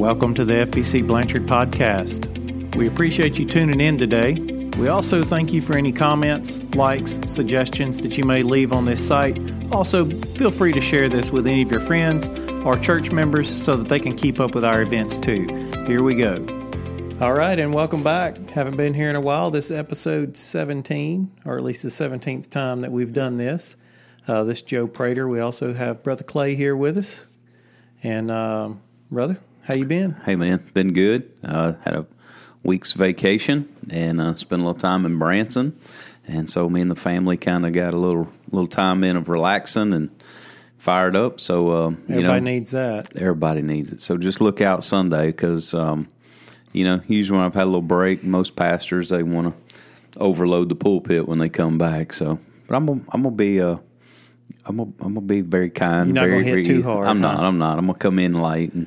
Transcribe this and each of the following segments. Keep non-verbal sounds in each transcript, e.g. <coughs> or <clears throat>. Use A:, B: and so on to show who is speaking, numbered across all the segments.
A: Welcome to the FBC Blanchard podcast. We appreciate you tuning in today. We also thank you for any comments, likes, suggestions that you may leave on this site. Also, feel free to share this with any of your friends or church members so that they can keep up with our events too. Here we go. All right, and welcome back. Haven't been here in a while. This is episode 17, or at least the 17th time that we've done this. Uh, this is Joe Prater. We also have Brother Clay here with us. And, um, brother, how you been?
B: Hey man, been good. Uh, had a week's vacation and uh, spent a little time in Branson, and so me and the family kind of got a little little time in of relaxing and fired up. So uh,
A: you
B: everybody
A: know, needs that.
B: Everybody needs it. So just look out Sunday because um, you know usually when I've had a little break, most pastors they want to overload the pulpit when they come back. So, but I'm gonna, I'm gonna be uh, I'm gonna, I'm gonna be very kind.
A: You're not
B: very,
A: gonna hit
B: very
A: too hard,
B: I'm
A: huh?
B: not. I'm not. I'm gonna come in light and.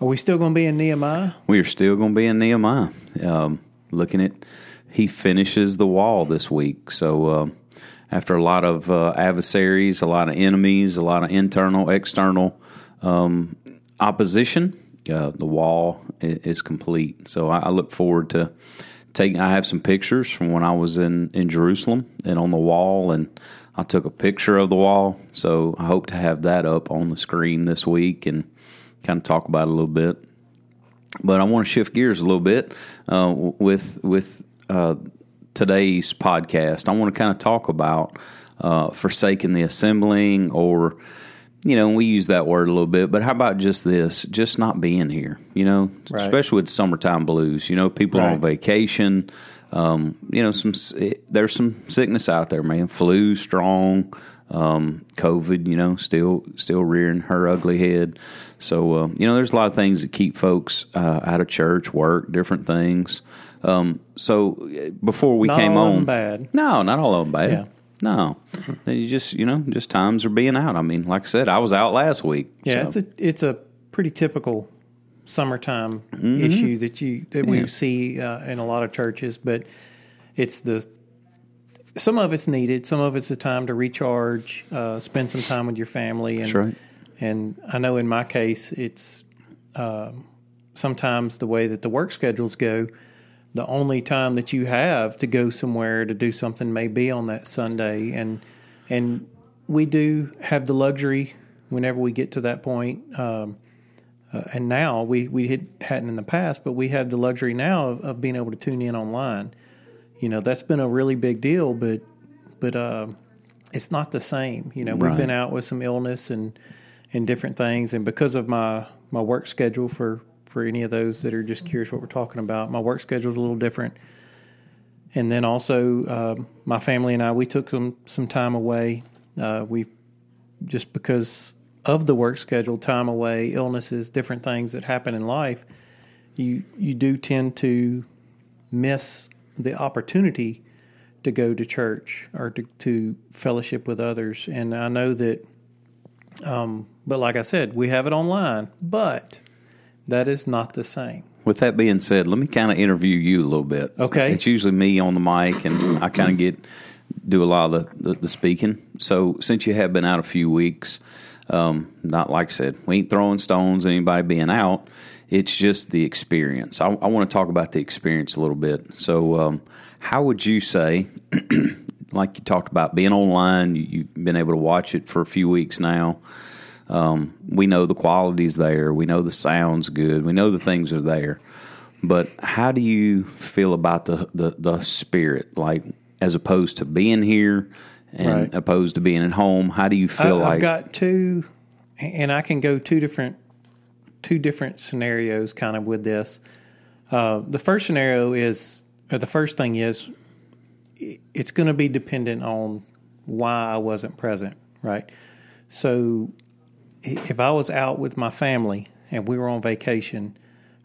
A: Are we still going to be in Nehemiah?
B: We are still going to be in Nehemiah. Um, looking at, he finishes the wall this week. So um, after a lot of uh, adversaries, a lot of enemies, a lot of internal, external um, opposition, uh, the wall is complete. So I, I look forward to taking. I have some pictures from when I was in in Jerusalem and on the wall, and I took a picture of the wall. So I hope to have that up on the screen this week and kind of talk about it a little bit. But I want to shift gears a little bit uh, with with uh, today's podcast. I want to kind of talk about uh, forsaking the assembling, or you know, we use that word a little bit. But how about just this? Just not being here. You know,
A: Right.
B: especially with summertime blues. You know, people
A: Right.
B: on vacation. Um, you know, some there's some sickness out there, man. Flu strong, um, COVID. You know, still still rearing her ugly head. So um, you know, there's a lot of things that keep folks uh, out of church, work, different things. Um, so uh, before we
A: Not
B: came on,
A: bad.
B: no, not all of them bad.
A: Yeah.
B: No, you just you know, just times are being out. I mean, like I said, I was out last week.
A: Yeah,
B: so-
A: it's a it's a pretty typical summertime issue that you that we
B: Mm-hmm.
A: See uh, in a lot of churches, but it's the some of it's needed, some of it's a time to recharge, uh, spend some time with your family, and
B: right.
A: and I know in my case, it's um, sometimes the way that the work schedules go. The only time that you have to go somewhere to do something may be on that Sunday, and and we do have the luxury whenever we get to that point. Um, uh, and now we we had, hadn't in the past, but we have the luxury now of, of being able to tune in online. You know that's been a really big deal, but but um, it's not the same. You know we've been out with some illness and and different things, and because of my my work schedule for for any of those that are just curious what we're talking about, my work schedule is a little different. And then also, um, my family and I, we took some some time away. Uh, we just because of the work schedule, time away, illnesses, different things that happen in life, you you do tend to miss the opportunity to go to church or to, to fellowship with others. And I know that, um, but like I said, we have it online, but that is not the same.
B: With that being said, let me kind of interview you a little bit.
A: Okay.
B: It's usually me on the mic, and I kind of get do a lot of the, the, the speaking. So since you have been out a few weeks, um, not like I said, we ain't throwing stones at anybody being out. It's just the experience. I, I want to talk about the experience a little bit. So, um, how would you say, <clears throat> like you talked about being online, you, you've been able to watch it for a few weeks now. Um, we know the quality's there. We know the sound's good. We know the things are there. But how do you feel about the, the, the spirit, like as opposed to being here and
A: Right.
B: opposed to being at home? How do you feel
A: I,
B: like?
A: I've got two, and I can go two different, two different scenarios kind of with this. Uh, the first scenario is, or the first thing is, it's going to be dependent on why I wasn't present, right? So, if I was out with my family and we were on vacation,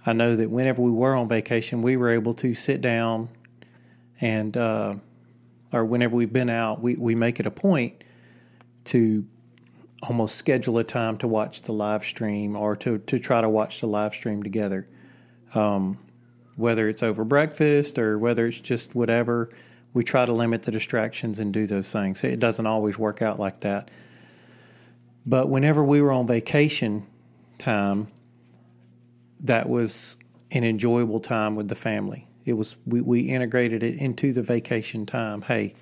A: I know that whenever we were on vacation, we were able to sit down and, uh, or whenever we've been out, we, we make it a point to almost schedule a time to watch the live stream or to, to try to watch the live stream together. Um, whether it's over breakfast or whether it's just whatever, we try to limit the distractions and do those things. It doesn't always work out like that. But whenever we were on vacation time, that was an enjoyable time with the family. It was we, we integrated it into the vacation time. Hey,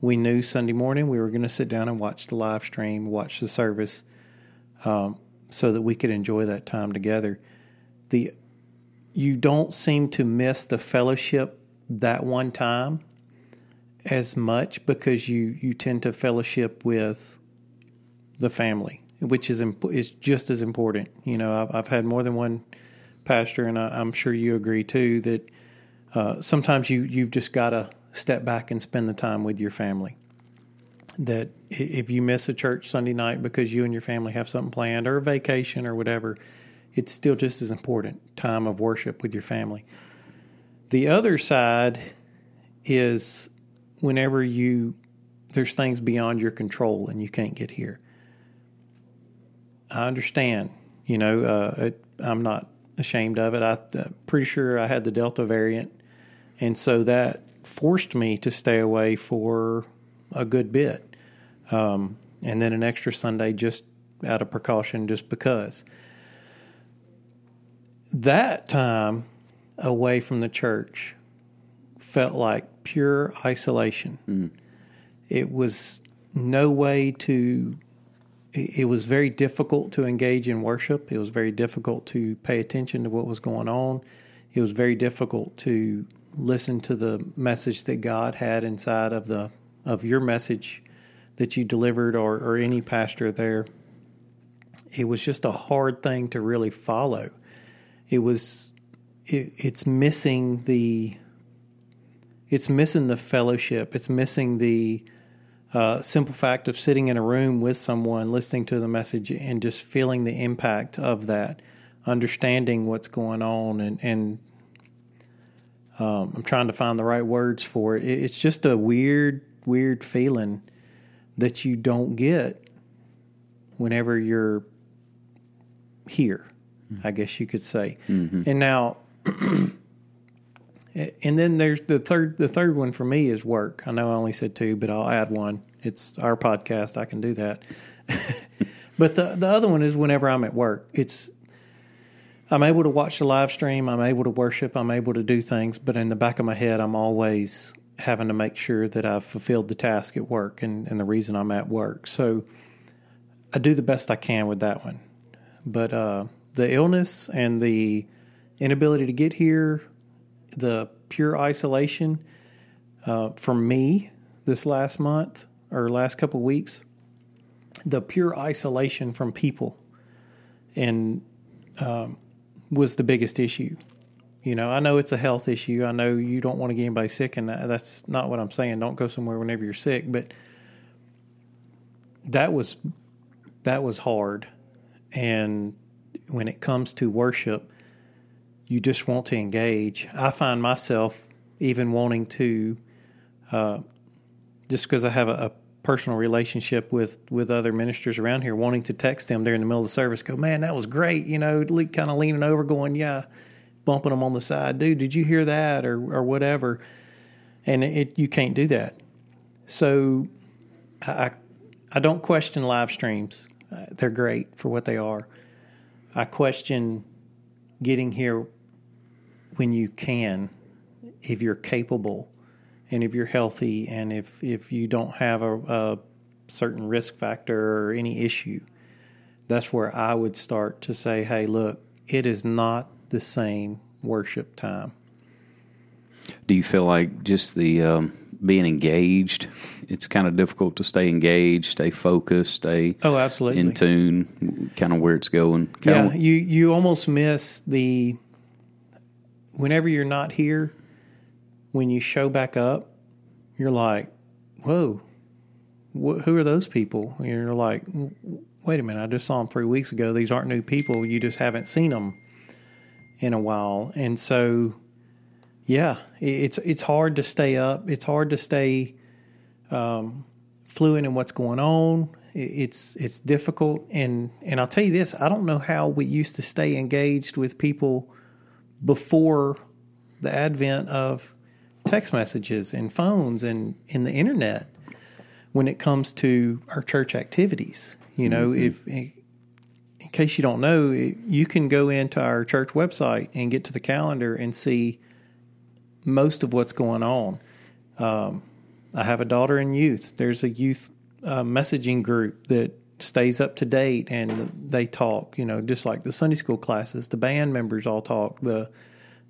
A: we knew Sunday morning we were going to sit down and watch the live stream, watch the service, um, so that we could enjoy that time together. The you don't seem to miss the fellowship that one time as much because you you tend to fellowship with the family, which is imp- is just as important. You know, I've, I've had more than one pastor, and I, am sure you agree too that uh, sometimes you you've just got to step back and spend the time with your family. That if you miss a church Sunday night because you and your family have something planned or a vacation or whatever, it's still just as important time of worship with your family. The other side is whenever you there's things beyond your control and you can't get here. I understand, you know, uh, it, I'm not ashamed of it. I, am pretty sure I had the Delta variant, and so that forced me to stay away for a good bit, um, and then an extra Sunday just out of precaution, just because. That time away from the church felt like pure isolation. Mm. It was no way to, it was very difficult to engage in worship. It was very difficult to pay attention to what was going on. It was very difficult to listen to the message that God had inside of the of your message that you delivered or, or any pastor there. It was just a hard thing to really follow. It was it, it's missing the it's missing the fellowship. It's missing the uh, simple fact of sitting in a room with someone, listening to the message, and just feeling the impact of that, understanding what's going on, and and um, I'm trying to find the right words for it. It's just a weird, weird feeling that you don't get whenever you're here. Mm-hmm. I guess you could say. Mm-hmm. And now <clears throat> and then there's the third. The third one for me is work. I know I only said two, but I'll add one. It's our podcast. I can do that. <laughs> but the the other one is whenever I'm at work. It's I'm able to watch the live stream. I'm able to worship. I'm able to do things. But in the back of my head, I'm always having to make sure that I've fulfilled the task at work and, and the reason I'm at work. So I do the best I can with that one. But uh, the illness and the inability to get here the pure isolation uh, for me this last month or last couple weeks, the pure isolation from people and um, was the biggest issue. You know, I know it's a health issue. I know you don't want to get anybody sick, and that's not what I'm saying. Don't go somewhere whenever you're sick, but that was that was hard. And when it comes to worship, you just want to engage. I find myself even wanting to, uh, just because I have a, a, personal relationship with with other ministers around here, wanting to text them in the middle of the service, go, man, that was great. You know, kind of leaning over, going, yeah, bumping them on the side, dude, did you hear that, or or whatever. And it you can't do that. So, I I don't question live streams. Uh, they're great for what they are. I question getting here when you can, if you're capable and if you're healthy and if, if you don't have a, a certain risk factor or any issue, that's where I would start to say, hey, look, it is not the same worship time.
B: Do you feel like just the um, being engaged, it's kind of difficult to stay engaged, stay focused, stay
A: oh absolutely
B: in tune, kind of where it's going?
A: yeah, you you almost miss the whenever you're not here, when you show back up, you're like, whoa, wh- who are those people? And you're like, wait a minute, I just saw them three weeks ago. These aren't new people. You just haven't seen them in a while. And so, yeah, it's it's hard to stay up. It's hard to stay um, fluent in what's going on. It's it's difficult, and and I'll tell you this: I don't know how we used to stay engaged with people before the advent of text messages and phones and, and the internet when it comes to our church activities. You know, mm-hmm. if in case you don't know, you can go into our church website and get to the calendar and see most of what's going on. Um, I have a daughter in youth. There's a youth uh, messaging group that stays up to date and they talk. You know, just like the Sunday school classes, the band members all talk. The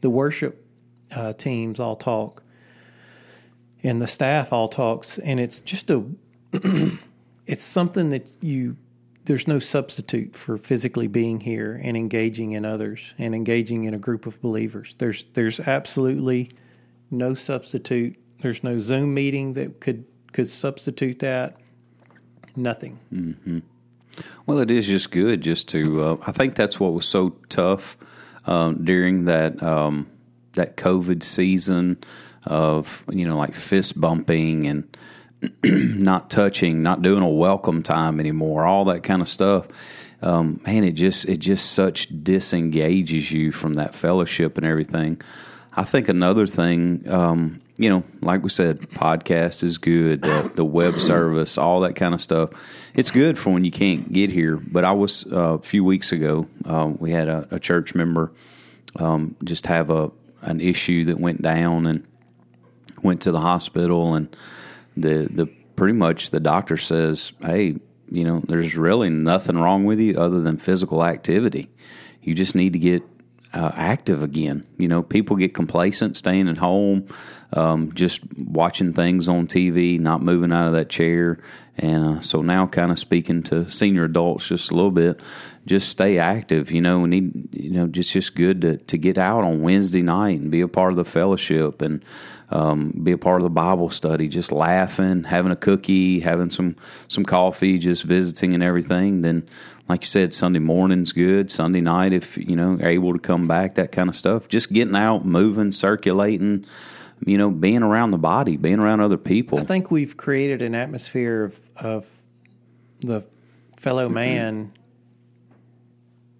A: the worship uh, teams all talk, and the staff all talks. And it's just a <clears throat> it's something that you there's no substitute for physically being here and engaging in others and engaging in a group of believers. There's there's absolutely no substitute. There's no Zoom meeting that could could substitute that. Nothing.
B: Mm-hmm. Well, it is just good just to. Uh, I think that's what was so tough um, during that um, that COVID season of you know like fist bumping and <clears throat> not touching, not doing a welcome time anymore, all that kind of stuff. Um, man, it just it just such disengages you from that fellowship and everything. I think another thing, um, you know, like we said, podcast is good. The, the, web <coughs> service, all that kind of stuff, it's good for when you can't get here. But I was uh, a few weeks ago, uh, we had a, a church member um, just have a an issue that went down and went to the hospital and the the pretty much the doctor says, hey, you know, there's really nothing wrong with you other than physical activity. You just need to get uh, active again. You know, people get complacent staying at home, um, just watching things on TV, not moving out of that chair. And uh, so now, kind of speaking to senior adults just a little bit, just stay active. You know, we need you know just just good to to get out on Wednesday night and be a part of the fellowship and um, be a part of the Bible study, just laughing, having a cookie, having some some coffee, just visiting and everything. Then, like you said, Sunday morning's good. Sunday night, if you know, able to come back, that kind of stuff. Just getting out, moving, circulating. You know, being around the body, being around other people.
A: I think we've created an atmosphere of, of the fellow mm-hmm. man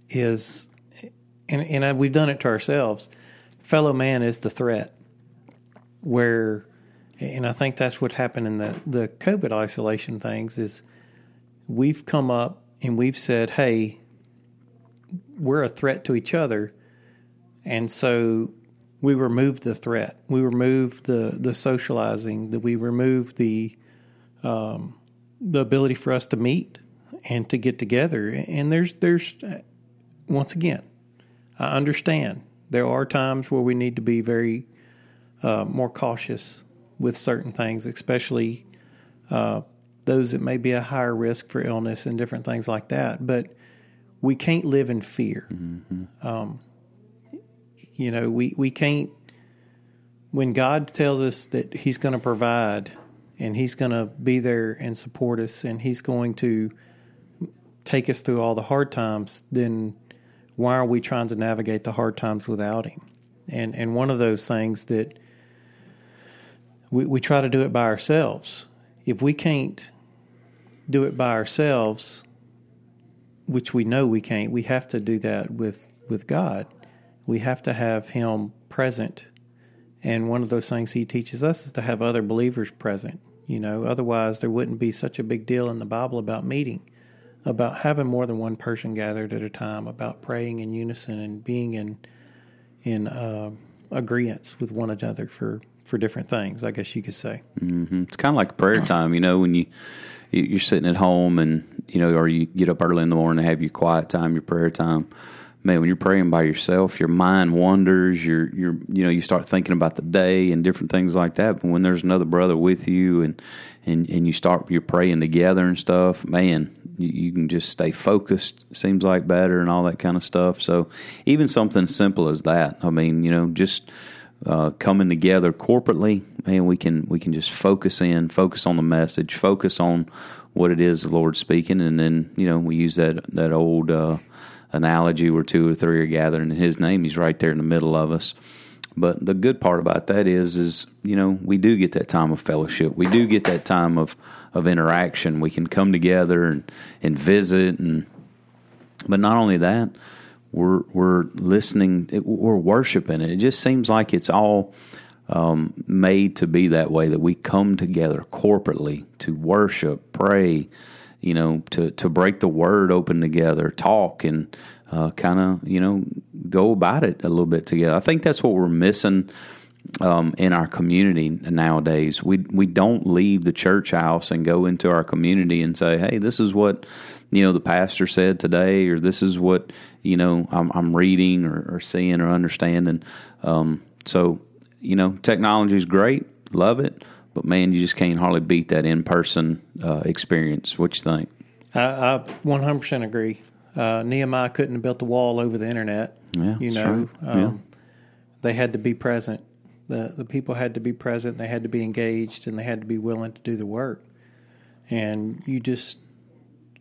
A: mm-hmm. is, and, and we've done it to ourselves. Fellow man is the threat where, and I think that's what happened in the, the COVID isolation things is we've come up and we've said, hey, we're a threat to each other. And so we remove the threat. We remove the, the socializing, that we remove the, um, the ability for us to meet and to get together. And there's, there's, once again, I understand there are times where we need to be very uh, more cautious with certain things, especially uh, those that may be a higher risk for illness and different things like that. But we can't live in fear. Mm-hmm. Um, you know, we, we can't, when God tells us that He's going to provide and He's going to be there and support us and He's going to take us through all the hard times, then why are we trying to navigate the hard times without Him? And, and one of those things that we, we try to do it by ourselves. If we can't do it by ourselves, which we know we can't, we have to do that with, with God. We have to have Him present. And one of those things He teaches us is to have other believers present. You know, otherwise there wouldn't be such a big deal in the Bible about meeting, about having more than one person gathered at a time, about praying in unison and being in in uh, agreement with one another for for different things. I guess you could say.
B: Mm-hmm. It's kind of like prayer time, you know, when you you're sitting at home and you know, or you get up early in the morning to have your quiet time, your prayer time. Man, when you're praying by yourself, your mind wanders. You're you're you know you start thinking about the day and different things like that. But when there's another brother with you and and and you start you're praying together and stuff, man, you can just stay focused. Seems like better and all that kind of stuff. So even something simple as that. I mean, you know, just uh, coming together corporately, and we can we can just focus in, focus on the message, focus on what it is the Lord's speaking, and then you know we use that that old uh, analogy where two or three are gathering in His name. He's right there in the middle of us. But the good part about that is, is you know, we do get that time of fellowship. We do get that time of of interaction. We can come together and and visit, and but not only that, we're we're listening, we're worshiping. It just seems like it's all um, made to be that way that we come together corporately to worship, pray, you know, to to break the word open together, talk and uh, kind of you know go about it a little bit together. I think that's what we're missing. Um, in our community nowadays, we we don't leave the church house and go into our community and say, "Hey, this is what you know the pastor said today, or this is what you know I'm, I'm reading or, or, seeing or understanding." Um, so, you know, technology is great, love it, but man, you just can't hardly beat that in person uh, experience. What you think?
A: I, I 100% agree. Uh, Nehemiah couldn't have built the wall over the internet.
B: Yeah,
A: you know, um, yeah. they had to be present. The the people had to be present. They had to be engaged, and they had to be willing to do the work. And you just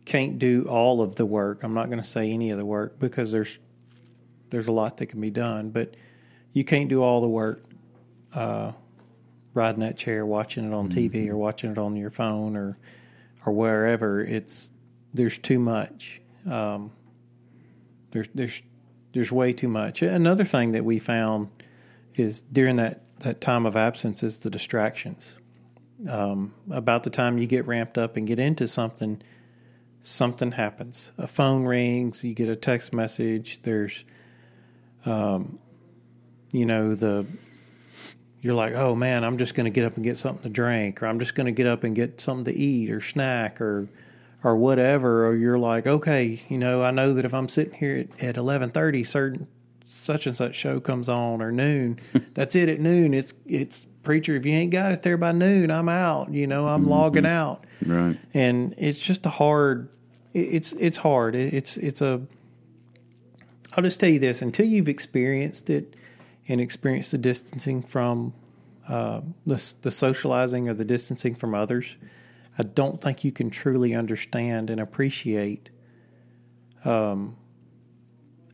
A: can't do all of the work. I'm not going to say any of the work because there's there's a lot that can be done, but you can't do all the work uh, riding that chair, watching it on mm-hmm. TV or watching it on your phone or or wherever. It's there's too much. Um, there's there's there's way too much. Another thing that we found is during that that time of absence is the distractions. Um, about the time you get ramped up and get into something, something happens. A phone rings, you get a text message. There's, um, you know, the you're like, oh man, I'm just going to get up and get something to drink, or I'm just going to get up and get something to eat or snack or or whatever. Or you're like, okay, you know, I know that if I'm sitting here at, at 11:30, certain such and such show comes on or noon. <laughs> that's it at noon. It's it's preacher. If you ain't got it there by noon, I'm out. You know, I'm mm-hmm. logging out.
B: Right.
A: And it's just a hard. It's it's hard. It's it's a. I'll just tell you this: until you've experienced it and experienced the distancing from uh, the, the socializing or the distancing from others, I don't think you can truly understand and appreciate um,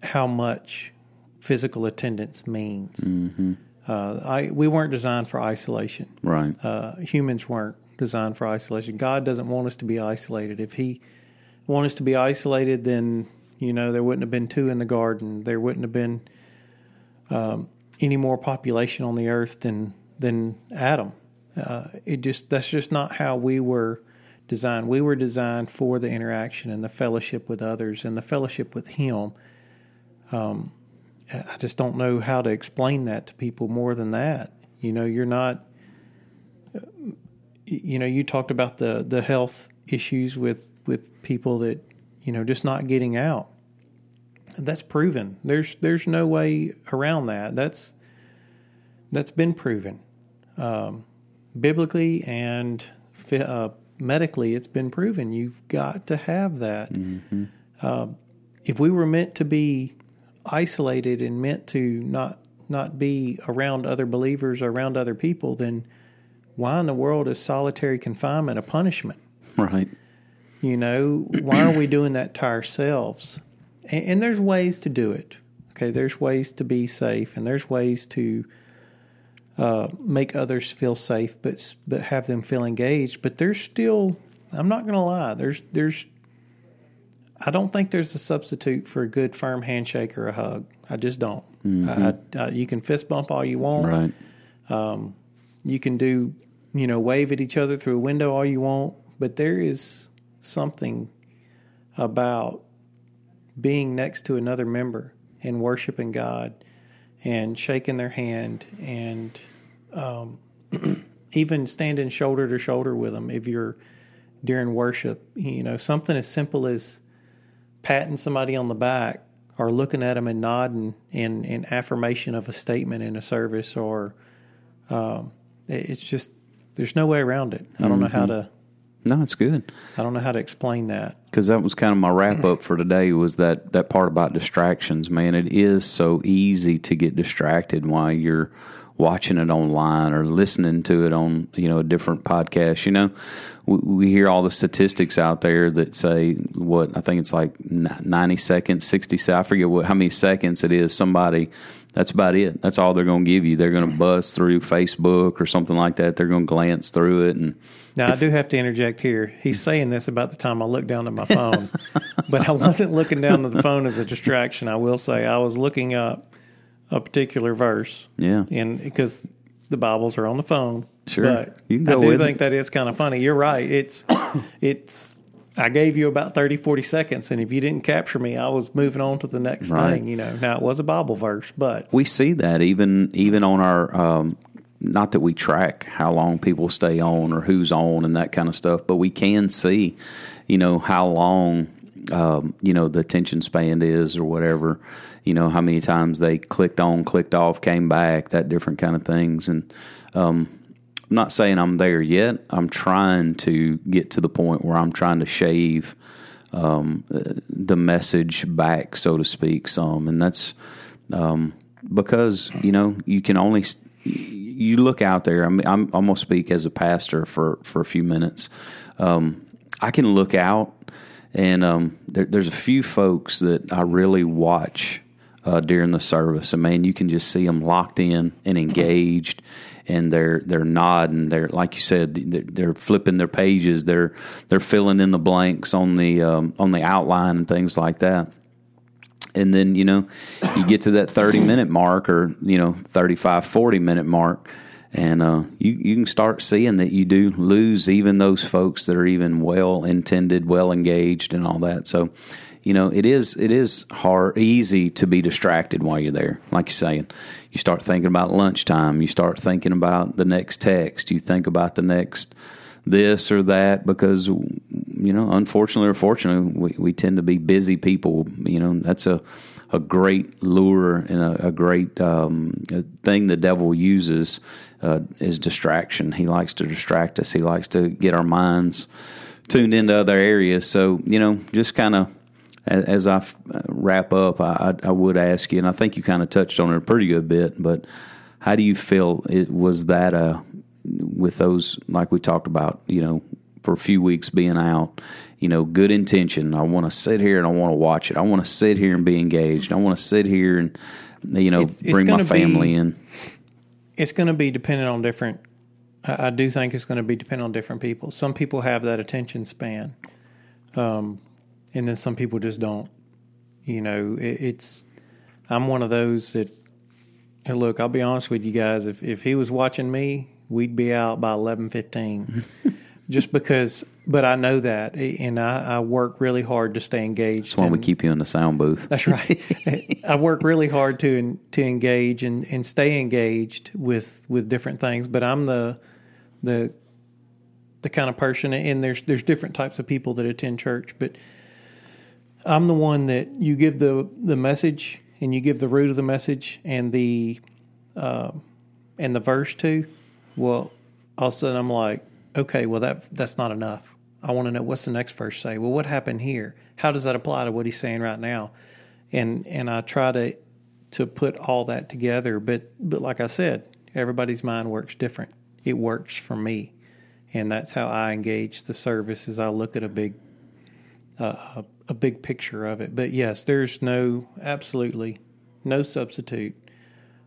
A: how much physical attendance means.
B: Mm-hmm.
A: Uh, I, we weren't designed for isolation.
B: Right.
A: Uh, humans weren't designed for isolation. God doesn't want us to be isolated. If He wanted us to be isolated, then you know there wouldn't have been two in the garden. There wouldn't have been um, any more population on the earth than than Adam. Uh, it just that's just not how we were designed. We were designed for the interaction and the fellowship with others and the fellowship with Him. Um, I just don't know how to explain that to people more than that. You know, you're not. You know, you talked about the the health issues with with people that you know just not getting out that's proven. There's there's no way around that. That's that's been proven, um, biblically and uh, medically. It's been proven. You've got to have that.
B: Mm-hmm.
A: Uh, if we were meant to be isolated and meant to not not be around other believers or around other people, then why in the world is solitary confinement a punishment?
B: Right.
A: You know, why are we doing that to ourselves? and, and there's ways to do it. Okay, there's ways to be safe, and there's ways to uh, make others feel safe, but but have them feel engaged. But there's still, I'm not going to lie. There's there's, I don't think there's a substitute for a good firm handshake or a hug. I just don't.
B: Mm-hmm.
A: I, I, you can fist bump all you want.
B: Right.
A: Um, you can do, you know, wave at each other through a window all you want. But there is something about being next to another member and worshiping God and shaking their hand and um, <clears throat> even standing shoulder to shoulder with them if you're during worship. You know, something as simple as patting somebody on the back or looking at them and nodding in, in affirmation of a statement in a service or um, it's just there's no way around it. I don't mm-hmm. know how mm-hmm. to
B: no, it's good.
A: I don't know how to explain that
B: because that was kind of my wrap up for today. Was that that part about distractions? Man, it is so easy to get distracted while you're watching it online or listening to it on you know a different podcast. You know, we, we hear all the statistics out there that say what I think it's like ninety seconds, sixty. I forget what how many seconds it is. Somebody that's about it. That's all they're going to give you. They're going to buzz through Facebook or something like that. They're going to glance through it. And
A: now if, I do have to interject here. He's saying this about the time I looked down at my phone, <laughs> but I wasn't looking down at the phone as a distraction. I will say I was looking up a particular verse.
B: Yeah,
A: and because the Bibles are on the phone.
B: Sure,
A: but you can go I do think it. that is kind of funny. You're right. It's <coughs> it's I gave you about 30, 40 seconds, and if you didn't capture me, I was moving on to the next
B: Right.
A: thing. You know, now it was a Bible verse, but
B: we see that even even on our um, not that we track how long people stay on or who's on and that kind of stuff, but we can see, you know, how long um, you know the attention span is or whatever. You know how many times they clicked on, clicked off, came back, that different kind of things. And um, not saying I'm there yet. I'm trying to get to the point where I'm trying to shave um, the message back, so to speak, some, and that's um, because you know you can only you look out there. I mean, I'm, I'm gonna speak as a pastor for for a few minutes. Um, I can look out, and um, there, there's a few folks that I really watch uh, during the service. And man, you can just see them locked in and engaged, and they're they're nodding. They're like you said, they're, flipping their pages. They're they're filling in the blanks on the um, on the outline and things like that and then you know you get to that 30 minute mark or you know 35 40 minute mark and uh, you, you can start seeing that you do lose even those folks that are even well intended well engaged and all that so you know it is it is hard easy to be distracted while you're there like you're saying. You start thinking about lunchtime you start thinking about the next text you think about the next this or that because you know unfortunately or fortunately we, we tend to be busy people you know that's a a great lure and a, a great um, thing the devil uses uh, is distraction. He likes to distract us. He likes to get our minds tuned into other areas. So you know just kind of as, as I f- wrap up I, I, would ask you and I think you kind of touched on it a pretty good bit but how do you feel it was that a with those like we talked about you know for a few weeks being out you know good intention i want to sit here and i want to watch it i want to sit here and be engaged i want to sit here and you know
A: It's- it's
B: bring my family
A: be-
B: in
A: it's going to be dependent on different. I I do think it's going to be dependent on different people. Some people have that attention span, um, and then some people just don't. You know, it, it's. I'm one of those that. and Look, I'll be honest with you guys. If if he was watching me, we'd be out by eleven fifteen. <laughs> just because, but I know that, and I, I work really hard to stay engaged.
B: that's why we keep you in the sound booth <laughs>
A: that's right. <laughs> I work really hard to to engage and, and stay engaged with with different things. But I'm the the the kind of person, and there's there's different types of people that attend church. But I'm the one that you give the the message, and you give the root of the message, and the uh, and the verse to. Well, all of a sudden I'm like, okay, well that that's not enough. I want to know what's the next verse say. Well, what happened here? How does that apply to what he's saying right now? And and I try to to put all that together. But but like I said, everybody's mind works different. It works for me, and that's how I engage the service. Is I look at a big a big picture of it. But yes, there's no absolutely no substitute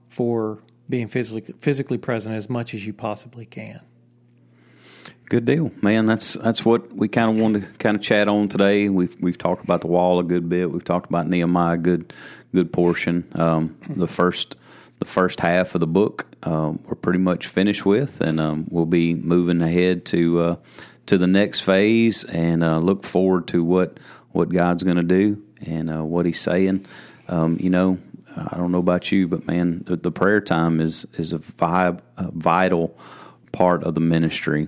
A: for being physically physically present as much as you possibly can.
B: Good deal, man. That's that's what we kind of wanted to kind of chat on today. We've we've talked about the wall a good bit. We've talked about Nehemiah a good good portion. Um, the first the first half of the book um, we're pretty much finished with, and um, we'll be moving ahead to uh, to the next phase and uh, look forward to what what God's going to do and uh, what He's saying. Um, you know, I don't know about you, but man, the, the prayer time is is a, a vital part of the ministry.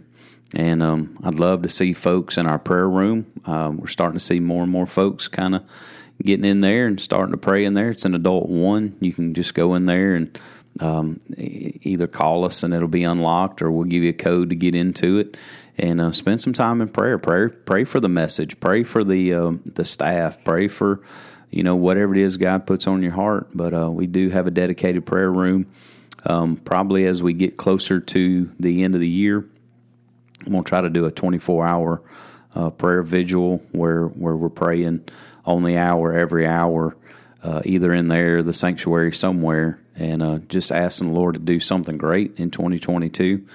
B: And um, I'd love to see folks in our prayer room. Um, we're starting to see more and more folks kind of getting in there and starting to pray in there. It's an adult one. You can just go in there and um, either call us and it'll be unlocked, or we'll give you a code to get into it. And uh, spend some time in prayer. Pray, pray for the message. Pray for the um, the staff. Pray for you know whatever it is God puts on your heart. But uh, we do have a dedicated prayer room. Um, probably as we get closer to the end of the year, I'm gonna try to do a 24 hour uh, prayer vigil where where we're praying on the hour every hour, uh, either in there the sanctuary somewhere, and uh, just asking the Lord to do something great in 2022,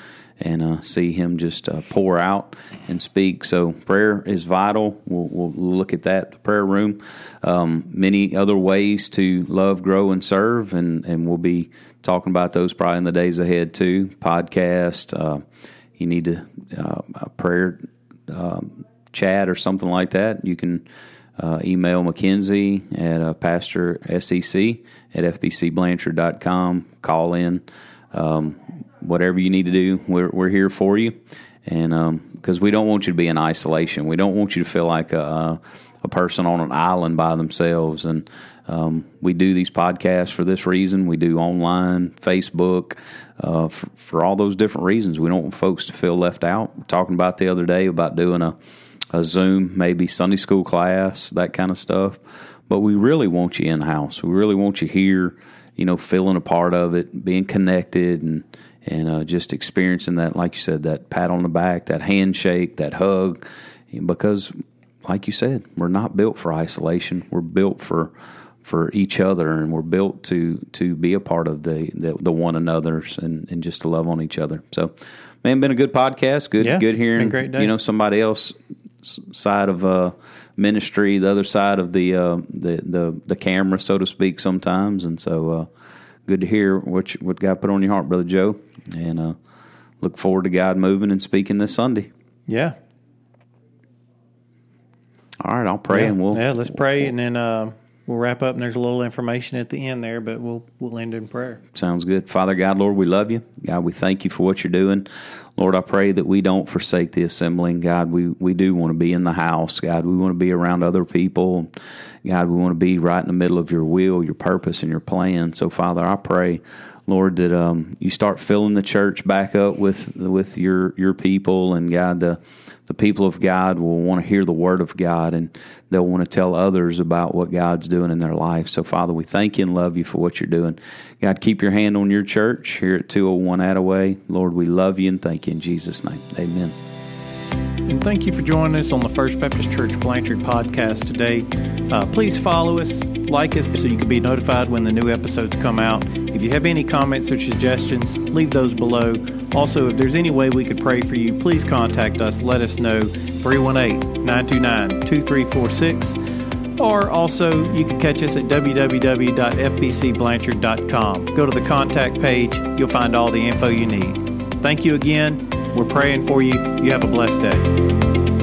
B: and uh, see Him just uh, pour out and speak. So prayer is vital. We'll, we'll look at that prayer room. Um, many other ways to love, grow, and serve, and and we'll be talking about those probably in the days ahead too. Podcast. Uh, you need to uh, a prayer um, chat or something like that, you can uh, email McKenzie at uh, pastor sec at fbcblanchard.com. Call in. Um, whatever you need to do, we're, we're here for you. And because um, we don't want you to be in isolation, we don't want you to feel like a, a person on an island by themselves. And um, we do these podcasts for this reason. We do online, Facebook, uh, for, for, all those different reasons. We don't want folks to feel left out. We're talking about the other day about doing a, a Zoom, maybe Sunday school class, that kind of stuff. But we really want you in house. We really want you here, you know, feeling a part of it, being connected, and and uh, just experiencing that, like you said, that pat on the back, that handshake, that hug, because, like you said, we're not built for isolation. We're built for for each other, and we're built to to be a part of the the, the one another's and, and just to love on each other. So, man, been a good podcast. Good,
A: yeah,
B: good hearing.
A: great day.
B: You know, somebody else side of uh, ministry, the other side of the, uh, the the the camera, so to speak, sometimes. And so, uh, good to hear what you, what God put on your heart, brother Joe, and uh, look forward to God moving and speaking this Sunday.
A: Yeah.
B: All right, I'll pray
A: yeah.
B: and we'll
A: yeah. Let's pray and then uh, we'll wrap up. And there's a little information at the end there, but we'll we'll end in prayer.
B: Sounds good, Father God, Lord, we love you. God, we thank you for what you're doing. Lord, I pray that we don't forsake the assembling. God, we, we do want to be in the house. God, we want to be around other people. God, we want to be right in the middle of your will, your purpose, and your plan. So, Father, I pray, Lord, that um, you start filling the church back up with with your your people, and God, the the people of God will want to hear the word of God and they'll want to tell others about what God's doing in their life. So, Father, we thank you and love you for what you're doing. God, keep your hand on your church here at 201 Attaway. Lord, we love you and thank you in Jesus' name. Amen.
A: And thank you for joining us on the First Baptist Church Blanchard podcast today. Uh, please follow us, like us, so you can be notified when the new episodes come out. If you have any comments or suggestions, leave those below. Also, if there's any way we could pray for you, please contact us. Let us know 318 929 2346. Or also, you can catch us at www.fbcblanchard.com. Go to the contact page, you'll find all the info you need. Thank you again. We're praying for you. You have a blessed day.